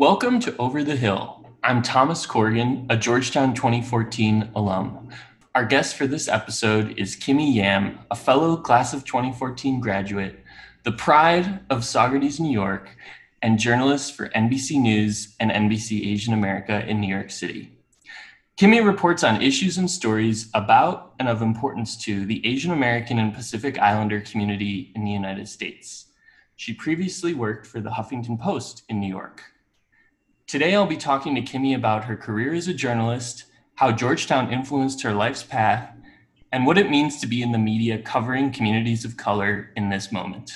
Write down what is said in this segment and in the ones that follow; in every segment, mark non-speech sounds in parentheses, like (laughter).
Welcome to Over the Hill. I'm Thomas Corrigan, a Georgetown 2014 alum. Our guest for this episode is Kimmy Yam, a fellow class of 2014 graduate, the pride of Saugerties, New York, and journalist for NBC News and NBC Asian America in New York City. Kimmy reports on issues and stories about and of importance to the Asian American and Pacific Islander community in the United States. She previously worked for the Huffington Post in New York. Today, I'll be talking to Kimmy about her career as a journalist, how Georgetown influenced her life's path, and what it means to be in the media covering communities of color in this moment.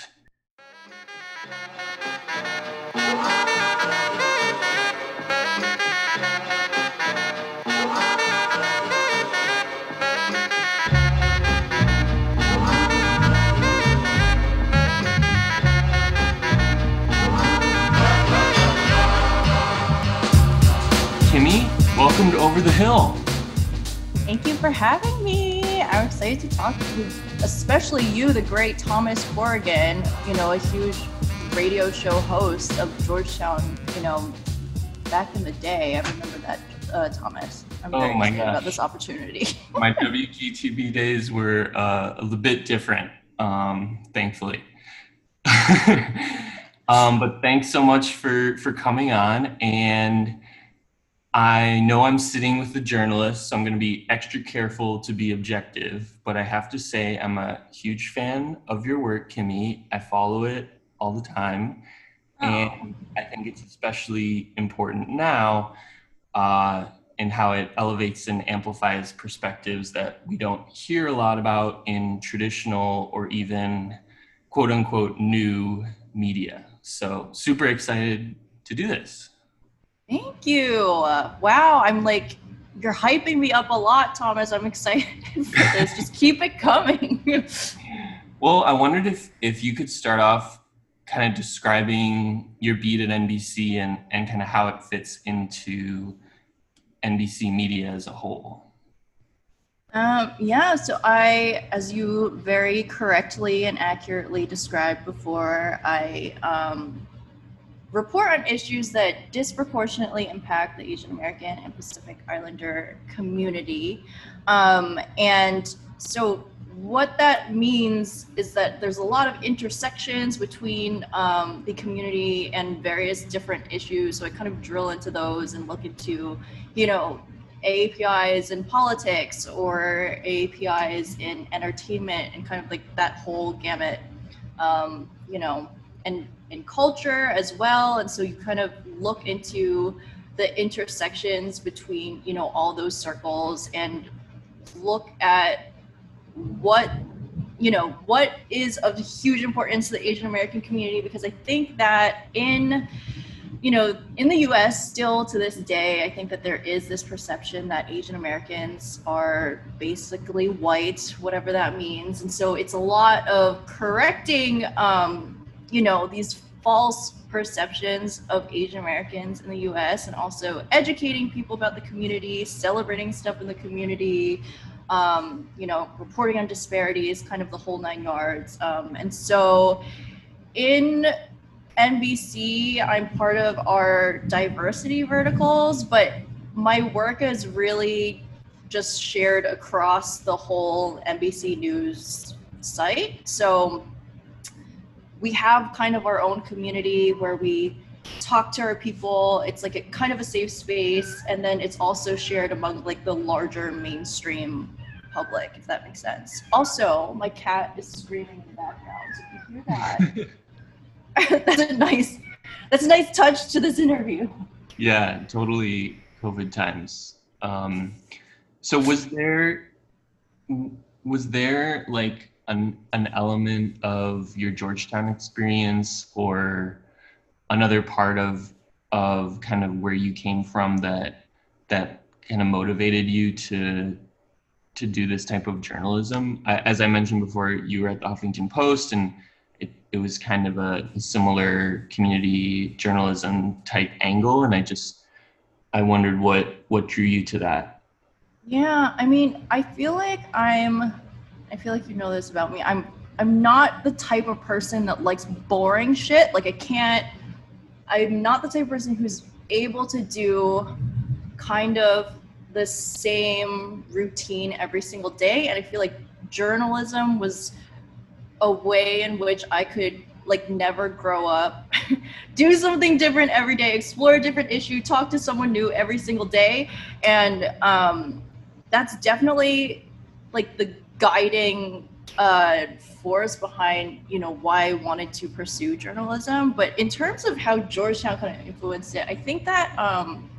Welcome to Over the Hill. Thank you for having me. I'm excited to talk to you, especially you, the great Thomas Corrigan, you know, a huge radio show host of Georgetown, you know, back in the day. I remember that, uh, Thomas. I'm Oh very my excited about this opportunity. (laughs) My (laughs) WGTB days were uh, a little bit different, um, thankfully. (laughs) um, but thanks so much for for coming on. And I know I'm sitting with a journalist, so I'm going to be extra careful to be objective. But I have to say, I'm a huge fan of your work, Kimmy. I follow it all the time. And I think it's especially important now uh, in how it elevates and amplifies perspectives that we don't hear a lot about in traditional or even quote unquote new media. So, super excited to do this. Thank you. Wow, I'm like, you're hyping me up a lot, Thomas. I'm excited (laughs) for this. Just keep it coming. Well, I wondered if, if you could start off kind of describing your beat at NBC and, and kind of how it fits into NBC media as a whole. Um, yeah, so I, as you very correctly and accurately described before, I um, report on issues that disproportionately impact the Asian American and Pacific Islander community. Um, and so, what that means is that there's a lot of intersections between um, the community and various different issues. So, I kind of drill into those and look into, you know, APIs in politics or APIs in entertainment and kind of like that whole gamut, um, you know, and culture as well. And so you kind of look into the intersections between, you know, all those circles and look at what you know what is of huge importance to the asian american community because i think that in you know, in the US, still to this day, I think that there is this perception that Asian Americans are basically white, whatever that means. And so it's a lot of correcting, um, you know, these false perceptions of Asian Americans in the US and also educating people about the community, celebrating stuff in the community. Um, you know, reporting on disparities, kind of the whole nine yards. Um, and so, in NBC, I'm part of our diversity verticals, but my work is really just shared across the whole NBC News site. So we have kind of our own community where we talk to our people. It's like a kind of a safe space, and then it's also shared among like the larger mainstream public, if that makes sense. Also, my cat is screaming in the background. If you hear that, (laughs) (laughs) that's a nice that's a nice touch to this interview Yeah, totally COVID times. Um, so was there was there like an an element of your Georgetown experience or another part of of kind of where you came from that that kind of motivated you to to do this type of journalism? I, as I mentioned before, you were at the Huffington Post and it, it was kind of a, a similar community journalism type angle and I just I wondered what what drew you to that. yeah i mean i feel like i'm i feel like you know this about me i'm i'm not the type of person that likes boring shit like i can't I'm not the type of person who's able to do kind of the same routine every single day. And I feel like journalism was a way in which I could like never grow up, (laughs) do something different every day, explore a different issue, talk to someone new every single day. And um, that's definitely like the guiding uh, force behind you know why I wanted to pursue journalism. But in terms of how Georgetown kind of influenced it, I think that um,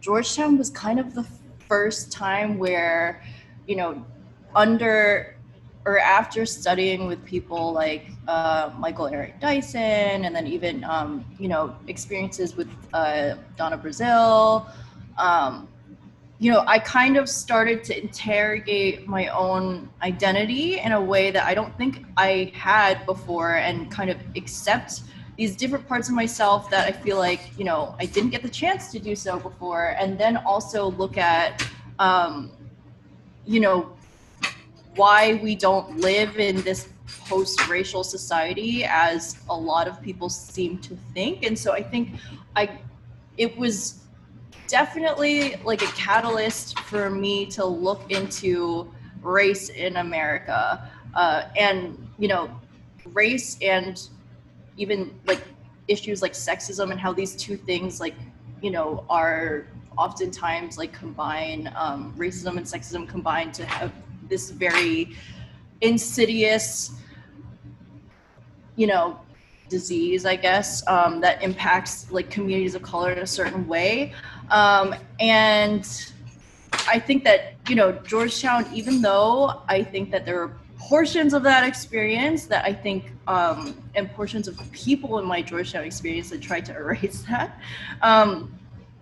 Georgetown was kind of the first time where you know under or after studying with people like uh, Michael Eric Dyson, and then even um, you know experiences with uh, Donna Brazile. Um, you know, I kind of started to interrogate my own identity in a way that I don't think I had before and kind of accept these different parts of myself that I feel like, you know, I didn't get the chance to do so before. And then also look at, um, you know, why we don't live in this post-racial society as a lot of people seem to think. And so I think I, it was definitely like a catalyst for me to look into race in America. Uh, and, you know, race and even like issues like sexism and how these two things, like, you know, are oftentimes like combine um, racism and sexism combined to have this very insidious, you know, disease, I guess, um, that impacts like communities of color in a certain way. Um, and I think that, you know, Georgetown, even though I think that there are portions of that experience that I think, um, and portions of people in my Georgetown experience that tried to (laughs) erase that, um,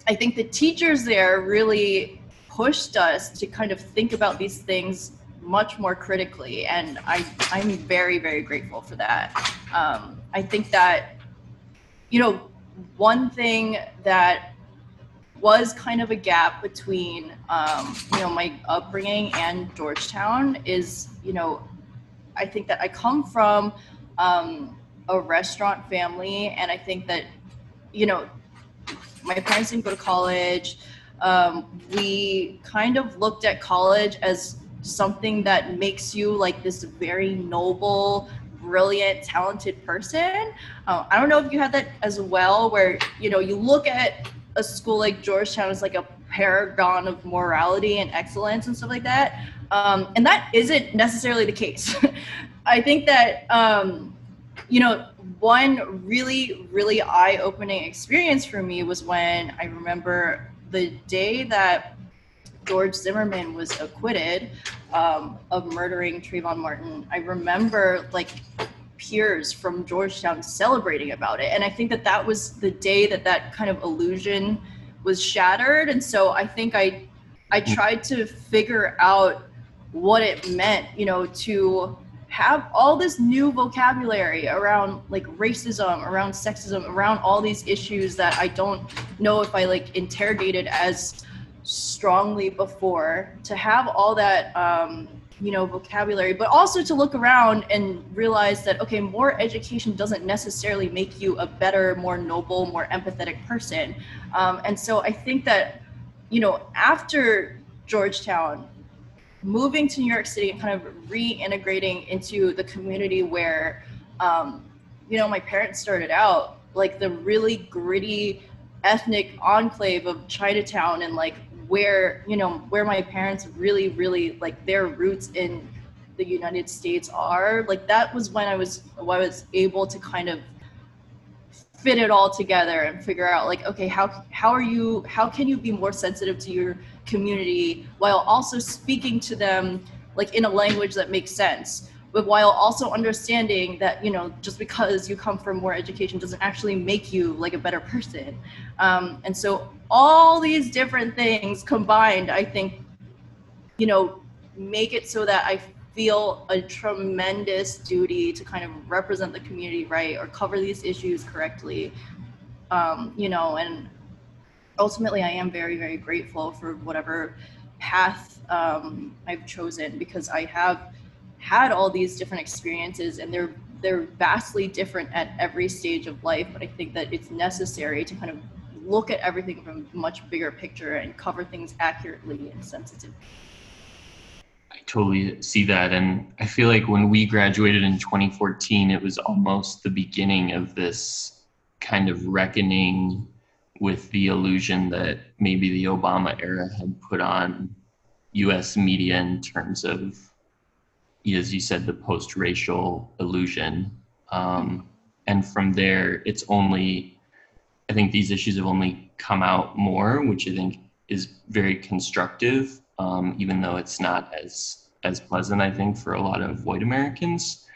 I think the teachers there really pushed us to kind of think about these things much more critically. And I, I'm very, very grateful for that. Um, I think that, you know, one thing that was kind of a gap between um, you know my upbringing and Georgetown is you know I think that I come from um, a restaurant family and I think that you know my parents didn't go to college um, we kind of looked at college as something that makes you like this very noble brilliant talented person uh, i don't know if you had that as well where you know you look at a school like Georgetown as like a paragon of morality and excellence and stuff like that. Um, and that isn't necessarily the case. (laughs) I think that, um, you know, one really, really eye opening experience for me was when I remember the day that George Zimmerman was acquitted um, of murdering Trayvon Martin. I remember like peers from Georgetown celebrating about it. And I think that that was the day that that kind of illusion was shattered. And so I think I, I mm. tried to figure out what it meant, you know, to have all this new vocabulary around like racism, around sexism, around all these issues that I don't know if I like interrogated as strongly before. To have all that um, you know vocabulary but also to look around and realize that okay more education doesn't necessarily make you a better more noble more empathetic person um, and so i think that you know after georgetown moving to new york city and kind of reintegrating into the community where um, you know my parents started out like the really gritty ethnic enclave of chinatown and like where you know where my parents really really like their roots in the united states are like that was when i was when i was able to kind of fit it all together and figure out like okay how how are you how can you be more sensitive to your community while also speaking to them like in a language that makes sense but while also understanding that you know just because you come from more education doesn't actually make you like a better person. Um, and so all these different things combined i think you know make it so that i feel a tremendous duty to kind of represent the community right or cover these issues correctly. Um, you know and ultimately i am very very grateful for whatever path um, i've chosen because i have had all these different experiences and they're they're vastly different at every stage of life, but I think that it's necessary to kind of look at everything from a much bigger picture and cover things accurately and sensitively. I totally see that. And I feel like when we graduated in 2014, it was almost the beginning of this kind of reckoning with the illusion that maybe the Obama era had put on US media in terms of, as you said, the post racial illusion. Um, and from there, it's only, I think these issues have only come out more, which I think is very constructive, um, even though it's not as as pleasant, I think, for a lot of white Americans.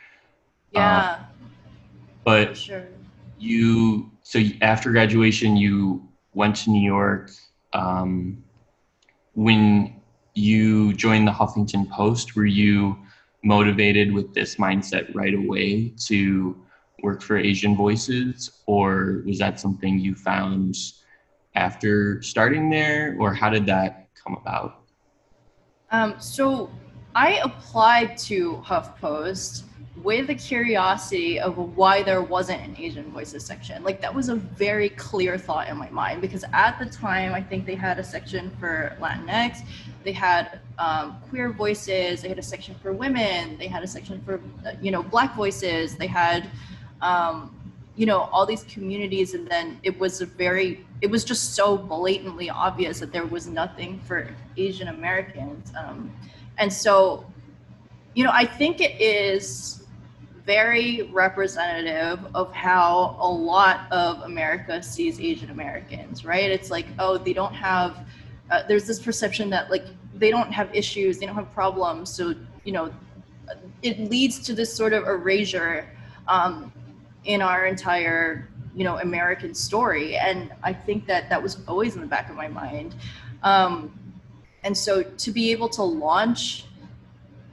Yeah. Uh, but sure. you, so after graduation, you went to New York. Um, when you joined the Huffington Post, were you motivated with this mindset right away to work for Asian Voices, or was that something you found after starting there, or how did that come about? Um, so I applied to HuffPost with a curiosity of why there wasn't an Asian voices section. Like that was a very clear thought in my mind because at the time I think they had a section for Latinx, they had um, queer voices, they had a section for women, they had a section for uh, you know black voices, they had um, you know all these communities, and then it was a very it was just so blatantly obvious that there was nothing for Asian Americans, um, and so you know I think it is very representative of how a lot of America sees Asian Americans, right? It's like, oh, they don't have, uh, there's this perception that like they don't have issues, they don't have problems. So, you know, it leads to this sort of erasure um, in our entire, you know, American story. And I think that that was always in the back of my mind. Um, and so to be able to launch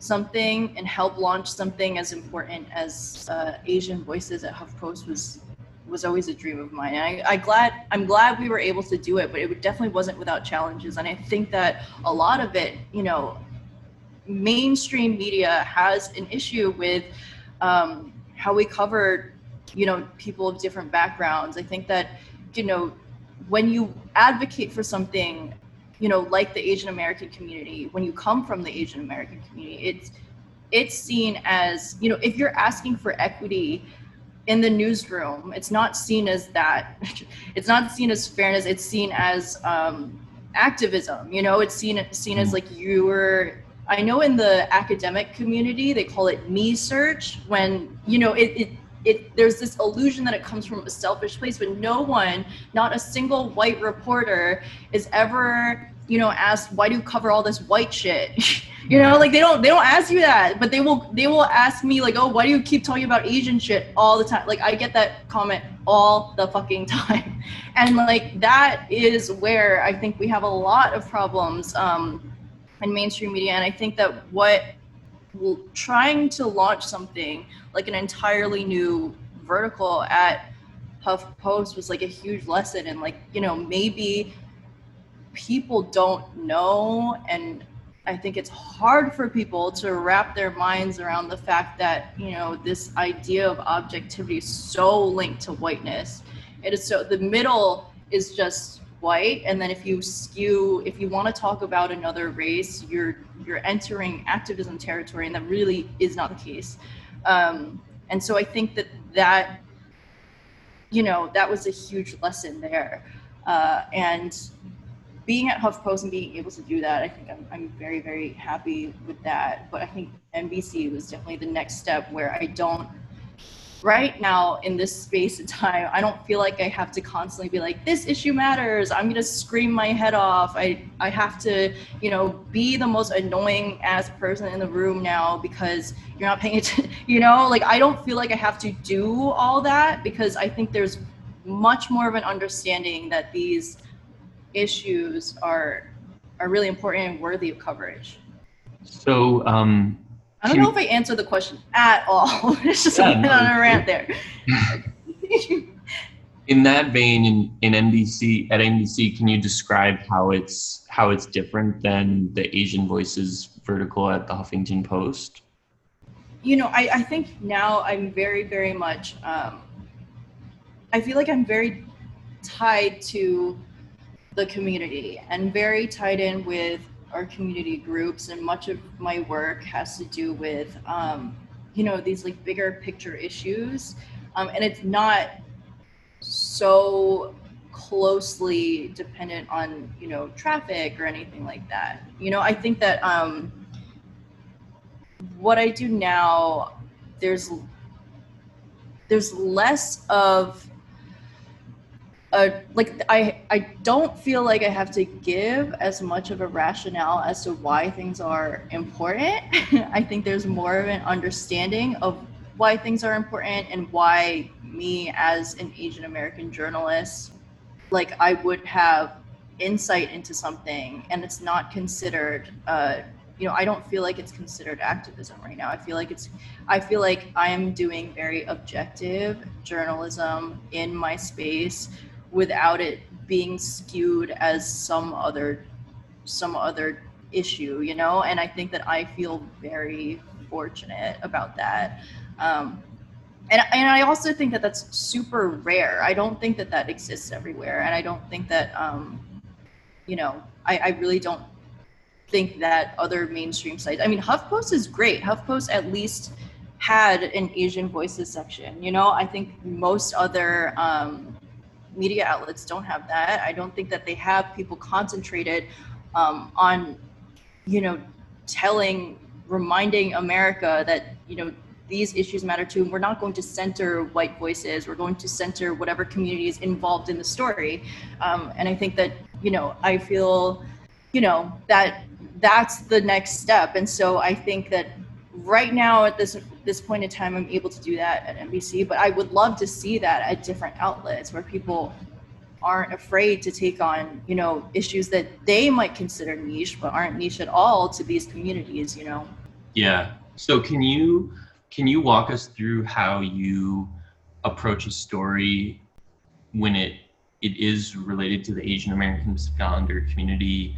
something and help launch something as important as uh, Asian Voices at HuffPost was was always a dream of mine. I, I glad I'm glad we were able to do it, but it definitely wasn't without challenges. And I think that a lot of it, you know, mainstream media has an issue with um, how we cover, you know, people of different backgrounds. I think that, you know, when you advocate for something you know, like the Asian American community, when you come from the Asian American community, it's it's seen as, you know, if you're asking for equity in the newsroom, it's not seen as that. (laughs) It's not seen as fairness. It's seen as um, activism. You know, it's seen seen as mm. like you were. I know in the academic community they call it me search when you know it, it it there's this illusion that it comes from a selfish place but no one not a single white reporter is ever you know asked why do you cover all this white shit? (laughs) You know like they don't they don't ask you that but they will they will ask me like oh why do you keep talking about asian shit all the time? Like i get that comment all the fucking (laughs) time. And like that is where i think we have a lot of problems um in mainstream media and i think that what trying to launch something like an entirely new vertical at HuffPost was like a huge lesson and like you know maybe people don't know and I think it's hard for people to wrap their minds around the fact that you know this idea of objectivity is so linked to whiteness. It is so the middle is just white and then if you skew if you want to talk about another race you're you're entering activism territory and that really is not the case. Um, and so i think that that you know that was a huge lesson there. Uh, and being at huffpost and being able to do that i think I'm, I'm very very happy with that. But i think nbc was definitely the next step where i don't right now in this space and time, I don't feel like I have to constantly be like, this issue matters. I'm gonna scream my head off. I I have to, you know, be the most annoying ass person in the room now because you're not paying (laughs) attention. You know, like I don't feel like I have to do all that because I think there's much more of an understanding that these issues are are really important and worthy of coverage. So um I don't know if I answered the question at all. (laughs) it's just yeah, no, on a rant there. (laughs) in that vein, in, in NBC at NBC, can you describe how it's how it's different than the Asian Voices vertical at the Huffington Post? you know, I, I think now I'm very, very much, um, I feel like I'm very tied to the community and very tied in with our community groups. And much of my work has to do with, um, you know, these like bigger picture issues. Um, and it's not so closely dependent on, you know, traffic or anything like that. You know, I think that, um, what I do now, there's there's less of a like I I don't feel like I have to give as much of a rationale as to why things are important. (laughs) I think there's more of an understanding of why things are important and why me as an Asian American journalist like I would have insight into something and it's not considered uh, you know i don't feel like it's considered activism right now i feel like it's i feel like i am doing very objective journalism in my space without it being skewed as some other some other issue you know and i think that i feel very fortunate about that um, and, and i also think that that's super rare i don't think that that exists everywhere and i don't think that um, you know I, I really don't think that other mainstream sites. I mean, HuffPost is great. HuffPost at least had an Asian voices section. You know, I think most other um, media outlets don't have that. I don't think that they have people concentrated um, on, you know, telling, reminding America that you know these issues matter too. And we're not going to center white voices. We're going to center whatever community is involved in the story. Um, and I think that you know, I feel, you know, that that's the next step. And so I think that right now at this this point in time, I'm able to do that at NBC. But I would love to see that at different outlets where people aren't afraid to take on you know issues that they might consider niche but aren't niche at all to these communities you know yeah so can you can you walk us through how you approach a story when it it is related to the asian american pacific islander community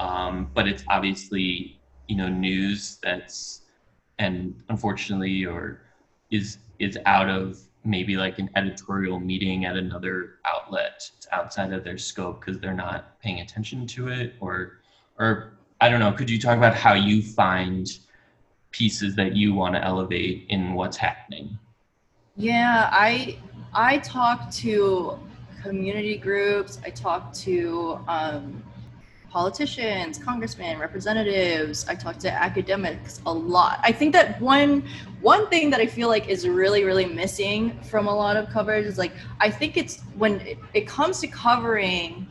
um, but it's obviously you know news that's and unfortunately or is is out of maybe like an editorial meeting at another outlet it's outside of their scope because they're not paying attention to it? Or or i don't know could you talk about how you find pieces that you want to elevate in what's happening? Yeah i i talk to community groups i talk to um, politicians, congressmen, representatives. I talk to academics a lot. I think that one one thing that I feel like is really really missing from a lot of coverage is like I think it's when it, it comes to covering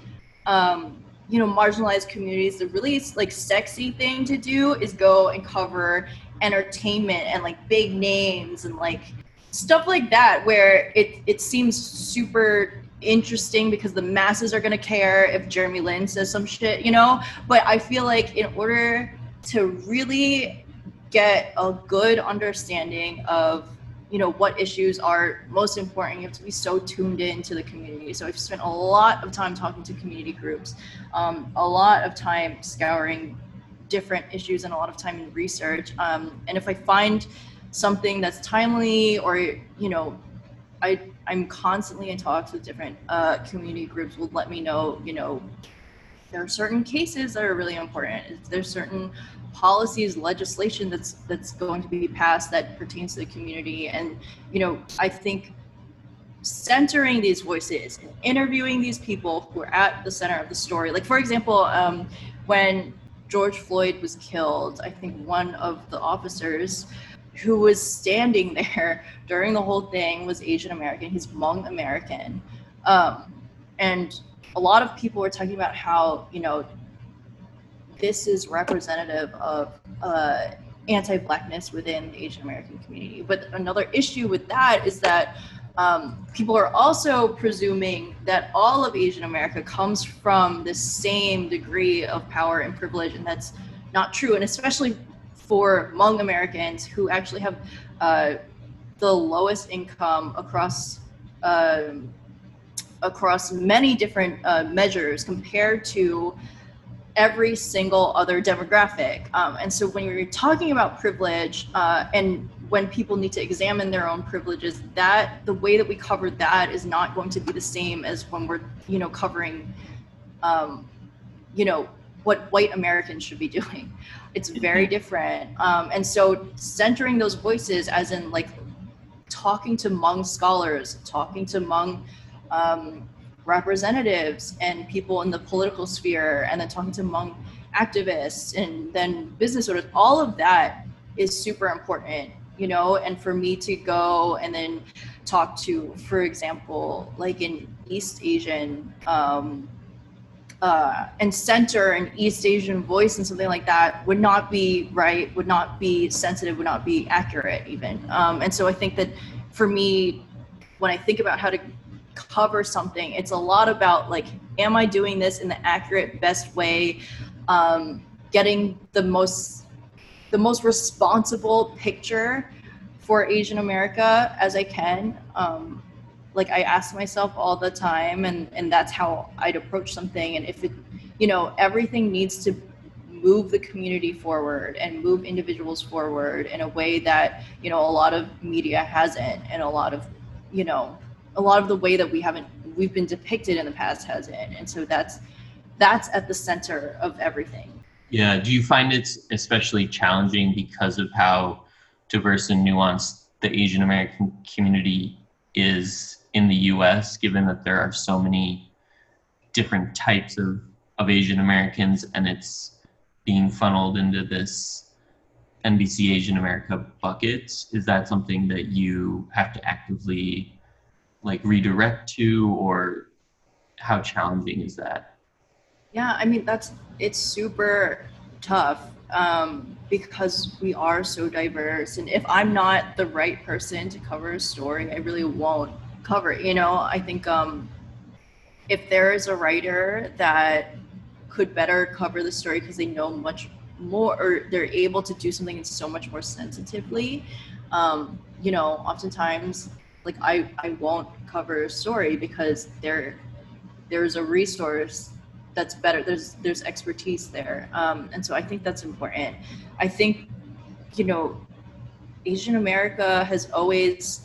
um, you know marginalized communities the really like sexy thing to do is go and cover entertainment and like big names and like stuff like that where it it seems super interesting because the masses are going to care if Jeremy Lin says some shit, you know? But I feel like in order to really get a good understanding of you know what issues are most important you have to be so tuned in to the community so i've spent a lot of time talking to community groups um, a lot of time scouring different issues and a lot of time in research um, and if i find something that's timely or you know i I'm constantly in talks with different uh, community groups will let me know, you know, there are certain cases that are really important. There's certain policies, legislation that's that's going to be passed that pertains to the community. And, you know, I think centering these voices and interviewing these people who are at the center of the story. Like, for example, um, when George Floyd was killed, I think one of the officers who was standing (laughs) there during the whole thing was Asian American. He's Hmong American. Um, and a lot of people were talking about how, you know, this is representative of uh, anti Blackness within the Asian American community. But another issue with that is that um, people are also presuming that all of Asian America comes from the same degree of power and privilege, and that's not true. And especially for Hmong Americans who actually have uh, the lowest income across um, across many different uh, measures compared to every single other demographic. Um, and so when you're talking about privilege uh, and when people need to examine their own privileges, that the way that we cover that is not going to be the same as when we're, you know, covering, um, you know, what white Americans should be (laughs) doing. It's very different. Um, and so centering those voices as in like talking to Hmong scholars, talking to Hmong um, representatives and people in the political sphere, and then talking to Hmong activists and then business owners, all of that is super important, you know, and for me to go and then talk to, for example, like in East Asian um, uh, and center an East Asian voice and something like that would not be right, would not be sensitive, would not be accurate even. Um, and so I think that for me, when I think about how to cover something, it's a lot about like, am I doing this in the accurate, best way? Um, getting the most, the most responsible picture for Asian America as I can. Um, like I ask myself all the time and and that's how I'd approach something. And if it you know everything needs to move the community forward and move individuals forward in a way that you know a lot of media hasn't and a lot of you know a lot of the way that we haven't we've been depicted in the past hasn't. And so that's that's at the center of everything. Yeah do you find it's especially challenging because of how diverse and nuanced the asian american community is in the US, given that there are so many different types of, of Asian Americans and it's being funneled into this NBC Asian America bucket? Is that something that you have to actively like redirect to or how challenging is that? Yeah, I mean that's it's super tough um, because we are so diverse. And if I'm not the right person to cover a story, I really won't cover. You know, I think um, if there is a writer that could better cover the story because they know much more or they're able to do something so much more sensitively, um, you know, oftentimes like I, I won't cover a story because there there's a resource that's better. There's there's expertise there, um, and so I think that's important. I think, you know, Asian America has always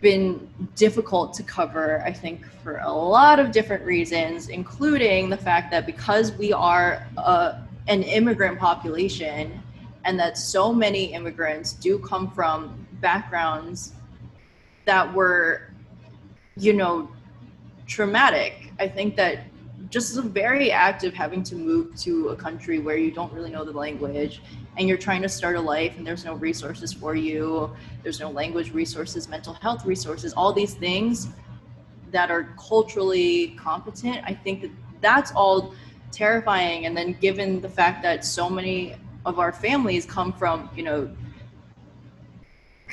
been difficult to cover, I think, for a lot of different reasons, including the fact that because we are uh, an immigrant population and that so many immigrants do come from backgrounds that were, you know, traumatic. I think that just a very active having to move to a country where you don't really know the language and you're trying to start a life and there's no resources for you. There's no language resources mental health resources all these things that are culturally competent. I think that that's all terrifying. And then given the fact that so many of our families come from you know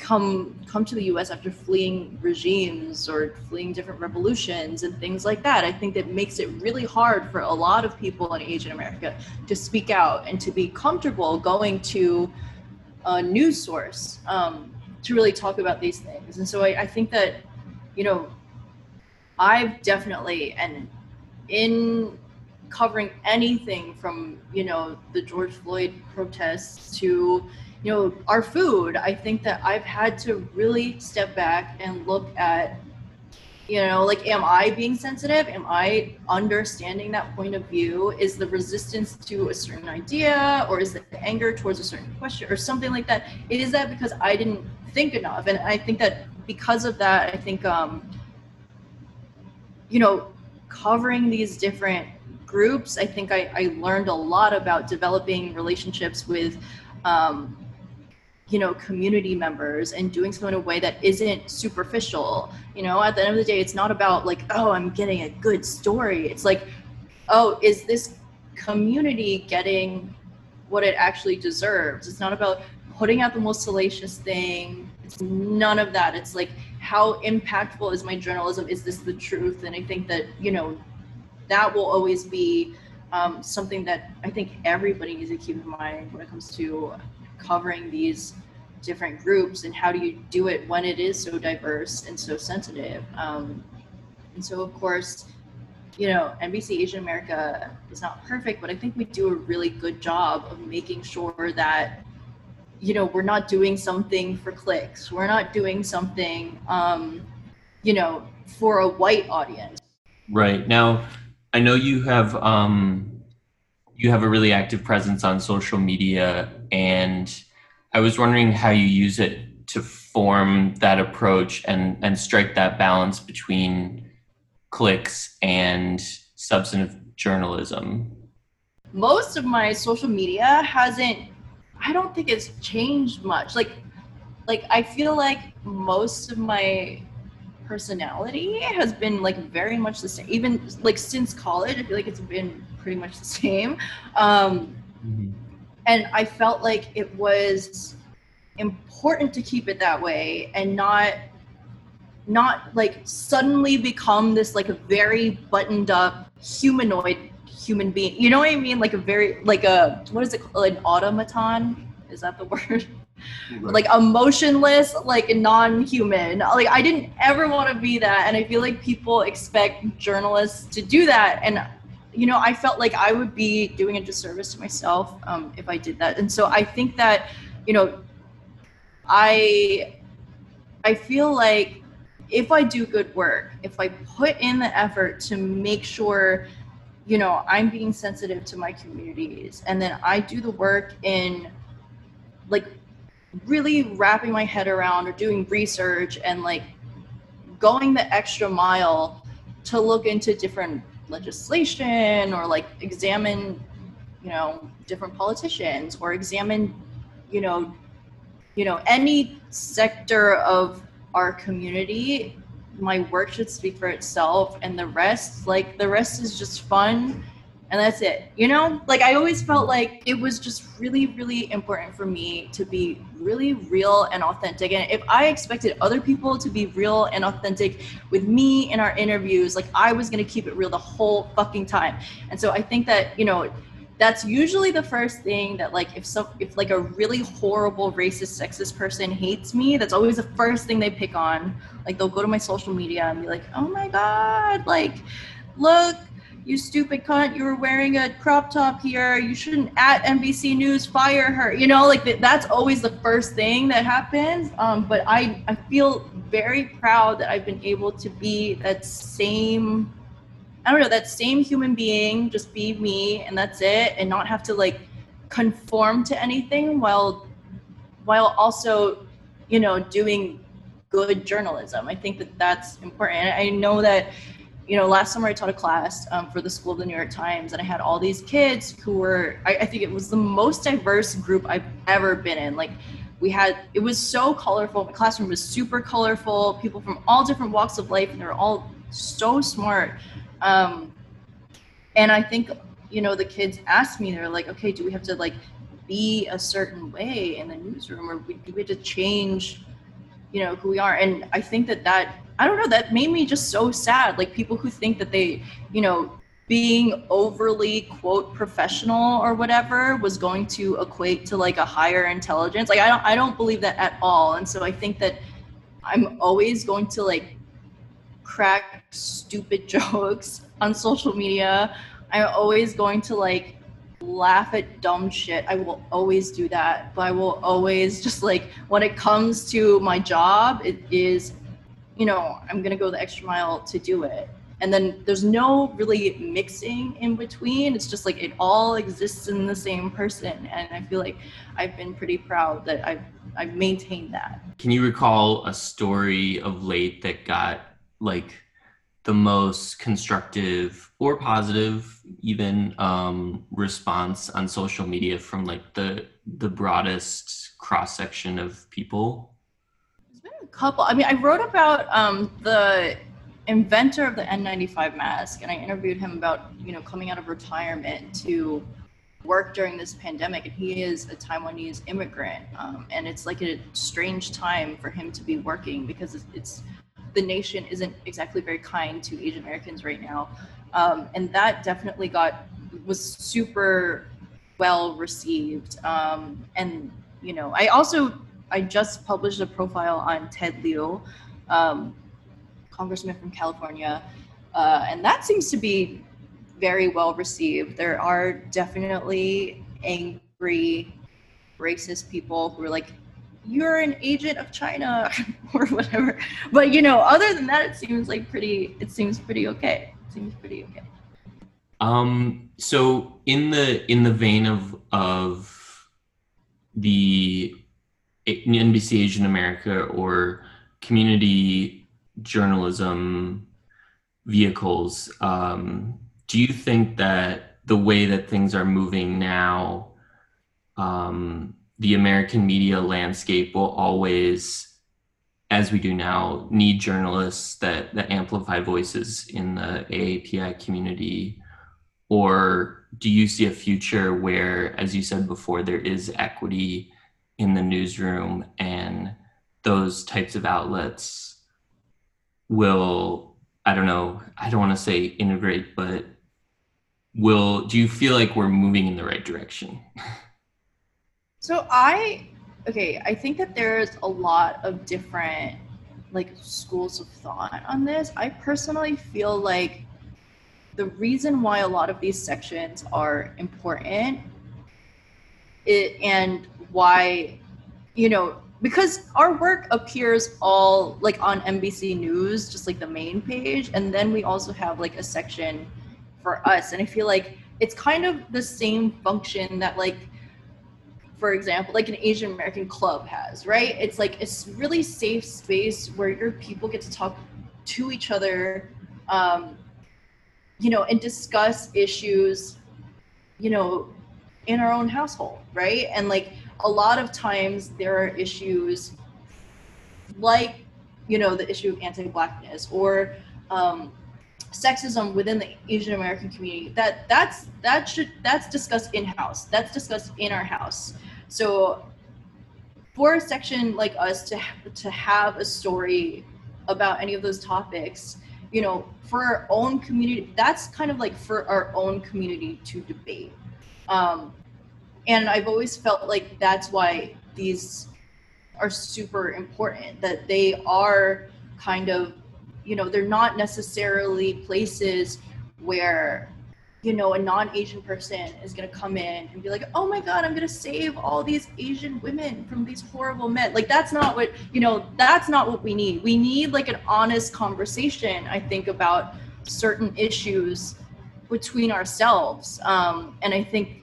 come come to the US after fleeing regimes or fleeing different revolutions and things like that. I think that makes it really hard for a lot of people in Asian America to speak out and to be comfortable going to a news source um, to really talk about these things. And so I, I think that, you know, I've definitely and in covering anything from you know the George Floyd protests to you know, our food, I think that I've had to really step back and look at, you know, like, am I being sensitive? Am I understanding that point of view? Is the resistance to a certain idea or is the anger towards a certain question or something like that? Is that because I didn't think enough? And I think that because of that, I think, um, you know, covering these different groups, I think I, I learned a lot about developing relationships with um, you know community members and doing so in a way that isn't superficial. You know at the end of the day it's not about like oh i'm getting a good story. It's like oh is this community getting what it actually deserves? It's not about putting out the most salacious thing. It's none of that. It's like how impactful is my journalism? Is this the truth? And i think that you know that will always be um, something that i think everybody needs to keep in mind when it comes to covering these different groups and how do you do it when it is so diverse and so sensitive um, and so of course you know, NBC Asian America is not perfect, but I think we do a really good job of making sure that, you know, we're not doing something for clicks. We're not doing something, um, you know, for a white audience. Right now, I know you have um, you have a really active presence on social media, and I was wondering how you use it to form that approach and and strike that balance between clicks and substantive journalism? Most of my social media hasn't I don't think it's changed much. Like like I feel like most of my personality has been like very much the same. Even like since college, I feel like it's been pretty much the same. Um mm-hmm. And I felt like it was important to keep it that way and not not like suddenly become this like a very buttoned up humanoid human being. You know what I mean? Like a very like a what is it called? An automaton? Is that the (laughs) word? Right. Like emotionless, like non-human. Like I didn't ever want to be that, and I feel like people expect journalists to do that, and you know I felt like I would be doing a disservice to myself um, if I did that. And so I think that you know I I feel like if I do good work, if I put in the effort to make sure, you know, I'm being sensitive to my communities, and then I do the work in like really wrapping my head around or doing research and like going the extra mile to look into different legislation or like examine you know different politicians or examine you know you know any sector of our community my work should speak for itself and the rest like the rest is just fun and that's it you know? Like i always felt like it was just really really important for me to be really real and authentic. And if i expected other people to be real and authentic with me in our interviews like i was going to keep it real the whole fucking time. And so i think that you know that's usually the first thing that like if some if like a really horrible racist sexist person hates me that's always the first thing they pick on. Like they'll go to my social media and be like oh my god like look you stupid cunt you were wearing a crop top here you shouldn't at nbc news fire her you know like that's always the first thing that happens um, but i i feel very proud that i've been able to be that same I don't know, that same human being, just be me and that's it, and not have to like conform to anything while while also, you know, doing good journalism. I think that that's important. I know that, you know, last summer I taught a class um, for the School of the New York Times, and I had all these kids who were, I, I think it was the most diverse group I've ever been in. Like, we had, it was so colorful. The classroom was super colorful, people from all different walks of life, and they were all so smart. Um, and I think, you know, the kids asked me, they're like, okay, do we have to like be a certain way in the newsroom or do we have to change, you know, who we are? And I think that that, I don't know, that made me just so sad. Like people who think that they, you know, being overly quote professional or whatever was going to equate to like a higher intelligence. Like I don't I don't believe that at all. And so I think that I'm always going to like crack stupid (laughs) jokes on social media. I'm always going to like laugh at dumb shit. I will always do that. But I will always just like when it comes to my job, it is, you know, I'm gonna go the extra mile to do it. And then there's no really mixing in between. It's just like it all exists in the same person. And I feel like I've been pretty proud that I've I've maintained that. Can you recall a story of late that got like the most constructive or positive even um, response on social media from like the the broadest cross section of people couple i mean i wrote about um, the inventor of the n95 mask and i interviewed him about you know coming out of retirement to work during this pandemic and he is a taiwanese immigrant um, and it's like a strange time for him to be working because it's, it's the nation isn't exactly very kind to Asian Americans right now. Um, and that definitely got was super well received. Um, and you know, I also I just published a profile on Ted Lieu, um, congressman from California, uh, and that seems to be very well received. There are definitely angry, racist people who are like, "You're an agent of China" (laughs) or whatever. But you know, other than that, it seems like pretty. It seems pretty okay. It seems pretty okay. Um. So in the in the vein of of the NBC Asian America or community journalism vehicles, um, do you think that the way that things are moving now, um, the American media landscape will always, as we do now, need journalists that, that amplify voices in the AAPI community? Or do you see a future where, as you said before, there is equity in the newsroom and those types of outlets will i don't know i don't want to say integrate but will do you feel like we're moving in the right direction? (laughs) So i okay i think that there's a lot of different like schools of thought on this. I personally feel like the reason why a lot of these sections are important it, and why you know because our work appears all like on NBC News, just like the main page, and then we also have like a section for us. And I feel like it's kind of the same function that like for example, like an Asian American club has, right? It's like it's really safe space where your people get to talk to each other, um, you know, and discuss issues, you know, in our own household, right? And like a lot of times there are issues like you know the issue of anti-blackness or um, sexism within the asian american community. That that's that should that's discussed in house that's discussed in our house. So for a section like us to to have a story about any of those topics you know for our own community that's kind of like for our own community to debate. Um, and I've always felt like that's why these are super important that they are kind of you know they're not necessarily places where you know a non-asian person is going to come in and be like oh my god i'm going to save all these asian women from these horrible men. Like that's not what you know that's not what we need. We need like an honest conversation i think about certain issues between ourselves. Um, and i think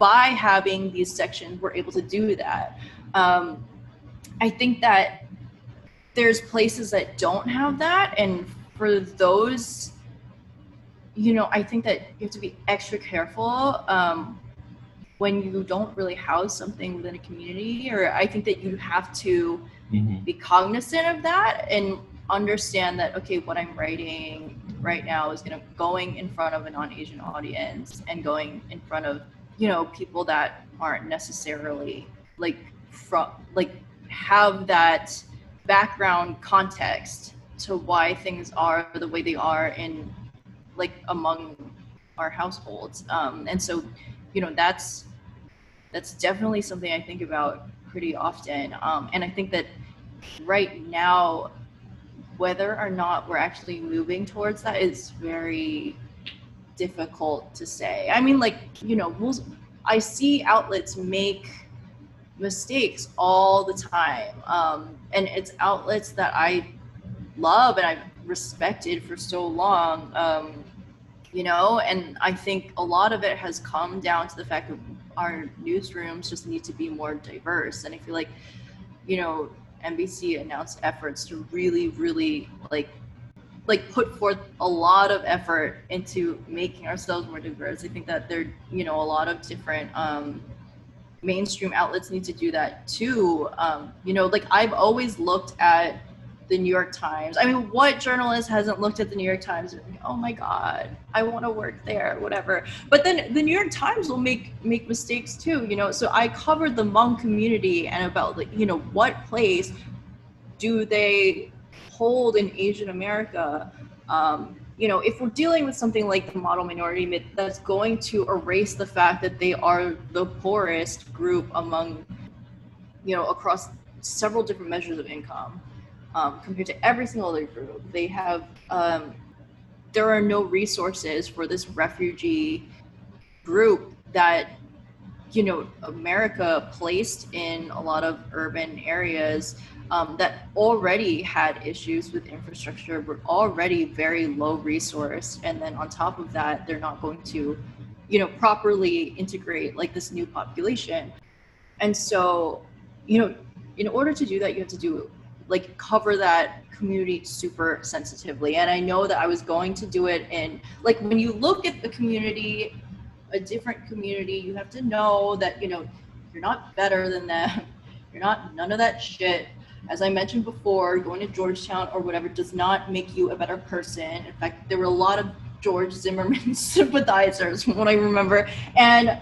by having these sections, we're able to do that. Um, I think that there's places that don't have that, and for those, you know, I think that you have to be extra careful um, when you don't really house something within a community, or I think that you have to mm-hmm. be cognizant of that and understand that okay, what I'm writing right now is going to going in front of a non-Asian audience and going in front of you know people that aren't necessarily like from like have that background context to why things are the way they are in like among our households. Um, and so you know that's that's definitely something i think about pretty often. Um, and i think that right now whether or not we're actually moving towards that is very difficult to say. I mean, like, you know, I see outlets make mistakes all the time. Um, and it's outlets that I love and I've respected for so long. Um, you know, and I think a lot of it has come down to the fact that our newsrooms just need to be more diverse. And I feel like, you know, NBC announced efforts to really, really like like put forth a lot of effort into making ourselves more diverse. I think that there, you know, a lot of different um, mainstream outlets need to do that too. Um, you know, like I've always looked at the New York Times. I mean, what journalist hasn't looked at the New York Times and oh my God, I want to work there, whatever. But then the New York Times will make make mistakes too, you know. So I covered the Hmong community and about like, you know, what place do they hold in Asian America, um, you know, if we're dealing with something like the model minority myth, that's going to erase the fact that they are the poorest group among, you know, across several different measures of income um, compared to every single other group. They have, um, there are no resources for this refugee group that you know america placed in a lot of urban areas um, that already had issues with infrastructure were already very low resource and then on top of that they're not going to you know properly integrate like this new population. And so you know in order to do that you have to do like cover that community super sensitively. And i know that i was going to do it in like when you look at the community a different community you have to know that you know you're not better than them. (laughs) You're not none of that shit as I mentioned before, going to Georgetown or whatever does not make you a better person. In fact, there were a lot of George Zimmerman (laughs) sympathizers from what I remember. And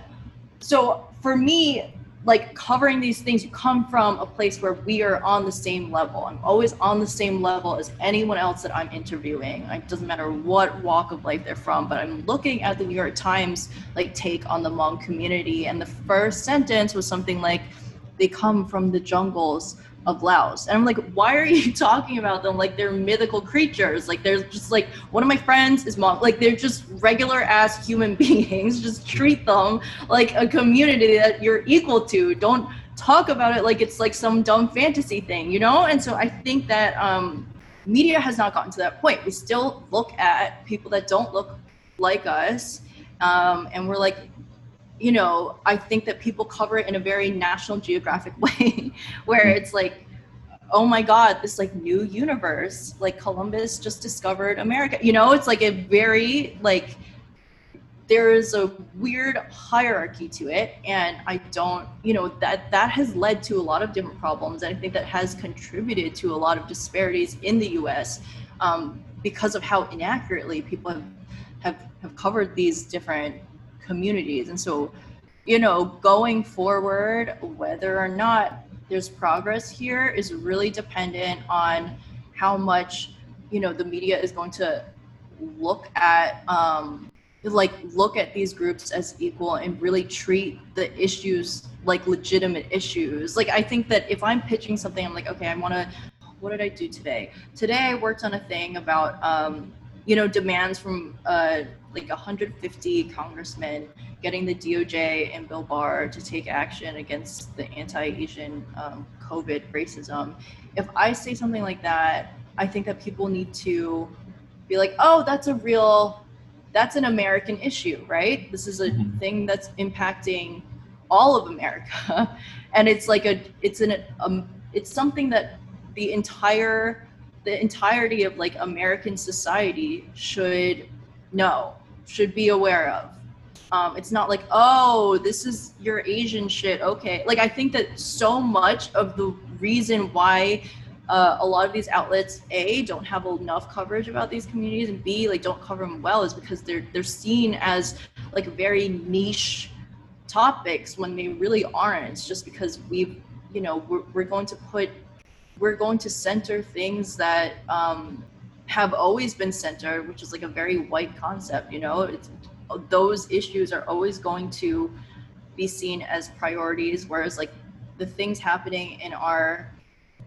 so for me, like covering these things, you come from a place where we are on the same level. I'm always on the same level as anyone else that I'm interviewing. It doesn't matter what walk of life they're from, but I'm looking at the New York Times like take on the Hmong community. And the first sentence was something like, they come from the jungles of Laos. And I'm like, why are you (laughs) talking about them like they're mythical creatures? Like they're just like one of my friends is mom, like they're just regular ass human (laughs) beings. Just treat them like a community that you're equal to. Don't talk about it like it's like some dumb fantasy thing, you know? And so I think that um, media has not gotten to that point. We still look at people that don't look like us. Um, and we're like, you know, I think that people cover it in a very National Geographic (laughs) way, where hmm. it's like, oh my God, this like new universe, like Columbus just discovered America. You know, it's like a very like there is a weird hierarchy to it, and I don't, you know, that that has led to a lot of different problems, and I think that has contributed to a lot of disparities in the U.S. Um, because of how inaccurately people have have have covered these different communities. And so, you know, going forward, whether or not there's progress here is really dependent on how much, you know, the media is going to look at, um, like, look at these groups as equal and really treat the issues like legitimate issues. Like, I think that if I'm pitching something, I'm like, okay, I want to, what did I do today? Today I worked on a thing about, um, you know, demands from uh, like 150 congressmen getting the DOJ and Bill Barr to take action against the anti-Asian um, COVID racism. If I say something like that, I think that people need to be like, oh, that's a real, that's an American issue, right? This is a mm-hmm. thing that's impacting all of America, (laughs) and it's like a, it's an, um, it's something that the entire, the entirety of like American society should know should be aware of. Um, it's not like, oh, this is your Asian shit. Okay. Like, I think that so much of the reason why uh, a lot of these outlets, A, don't have enough coverage about these communities, and B, like, don't cover them well is because they're, they're seen as like very niche topics when they really aren't. It's just because we've, you know, we're, we're going to put, we're going to center things that, um, have always been centered, which is like a very white concept, you know, it's, those issues are always going to be seen as priorities, whereas like the things happening in our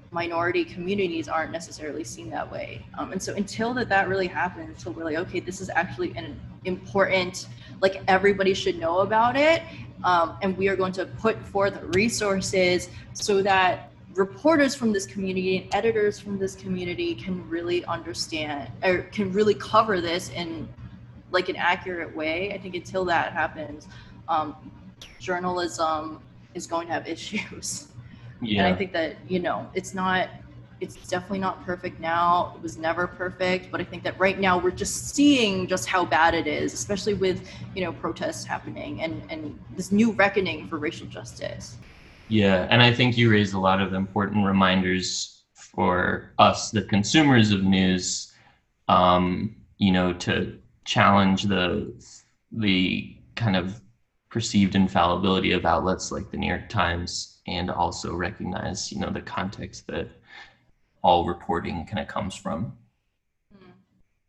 minority communities aren't necessarily seen that way. Um, and so until that that really happens, until we're like, okay, this is actually an important, like everybody should know about it, um, and we are going to put forth resources so that reporters from this community and editors from this community can really understand or can really cover this in like an accurate way. I think until that happens, um, journalism is going to have (laughs) issues. Yeah. And I think that, you know, it's not, it's definitely not perfect now. It was never perfect, but I think that right now we're just seeing just how bad it is, especially with, you know, protests happening and, and this new reckoning for racial justice. Yeah, and I think you raised a lot of important reminders for us, the consumers of news, um, you know, to challenge the the kind of perceived infallibility of outlets like the New York Times, and also recognize, you know, the context that all reporting kind of comes from.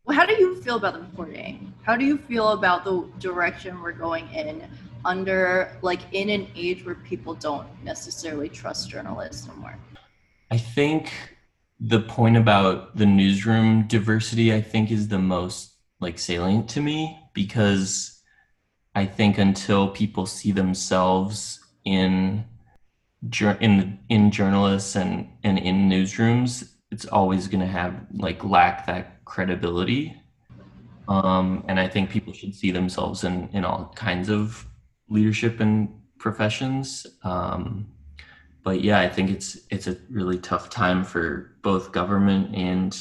Well, how do you feel about the reporting? How do you feel about the direction we're going in? Under like in an age where people don't necessarily trust journalists anymore? I think the point about the newsroom diversity, I think, is the most like salient to me because I think until people see themselves in in in journalists and and in newsrooms, it's always going to have like lack that credibility. Um, and I think people should see themselves in in all kinds of leadership and professions. Um, but yeah, I think it's it's a really tough time for both government and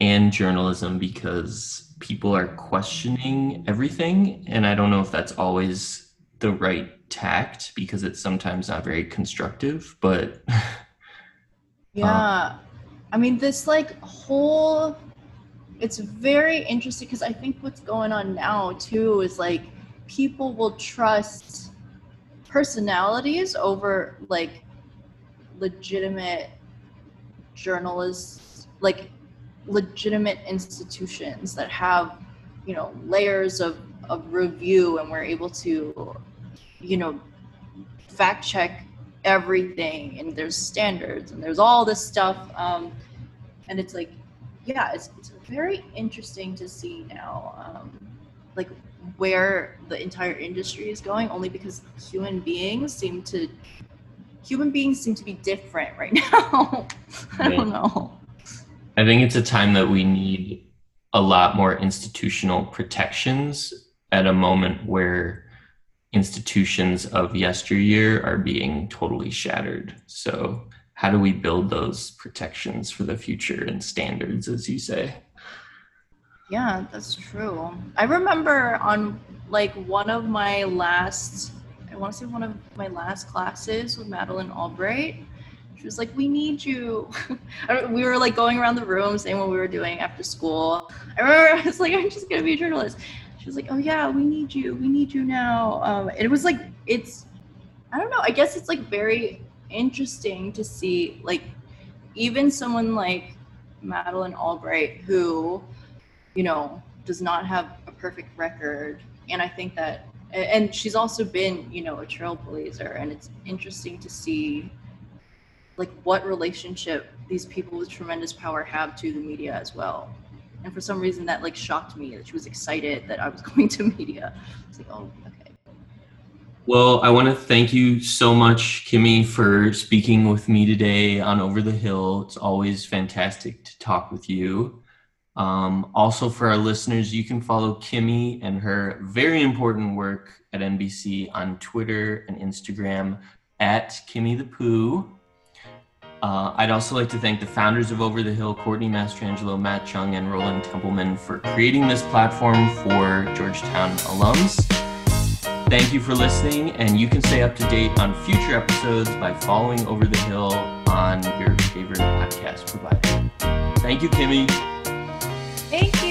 and journalism because people are questioning everything, and I don't know if that's always the right tact because it's sometimes not very constructive. But (laughs) yeah, um, I mean, this like whole it's very interesting because I think what's going on now too is like people will trust personalities over like legitimate journalists, like legitimate institutions that have, you know, layers of, of review and we're able to, you know, fact check everything and there's standards and there's all this stuff. Um, and it's like, yeah, it's, it's very interesting to see now, um, like where the entire industry is going only because human beings seem to human beings seem to be different right (laughs) now. I don't know. I think it's a time that we need a lot more institutional protections at a moment where institutions of yesteryear are being totally shattered. So, how do we build those protections for the future and standards, as you say? Yeah, that's true. I remember on like one of my last I want to say one of my last classes with Madeleine Albright. She was like, "We need you." (laughs) we were like going around the room saying what we were doing after school. I remember (laughs) I was like, "I'm just gonna be a journalist." She was like, "Oh yeah, we need you. We need you now." Um, it was like it's, I don't know. I guess it's like very interesting to see like even someone like Madeleine Albright who, you know, does not have a perfect record, and I think that and she's also been you know a trailblazer. And it's interesting to see like what relationship these people with tremendous power have to the media as well. And for some reason that like shocked me that she was excited that i was (laughs) going to media. It's like oh okay. Well i want to thank you so much kimmy for speaking with me today on over the hill. It's always fantastic to talk with you um, also, for our listeners, you can follow Kimmy and her very important work at NBC on Twitter and Instagram at Kimmy the Pooh. Uh, I'd also like to thank the founders of Over the Hill, Courtney Mastrangelo, Matt Chung, and Roland Templeman for creating this platform for Georgetown alums. Thank you for listening, and you can stay up to date on future episodes by following Over the Hill on your favorite podcast provider. Thank you, Kimmy. Thank you.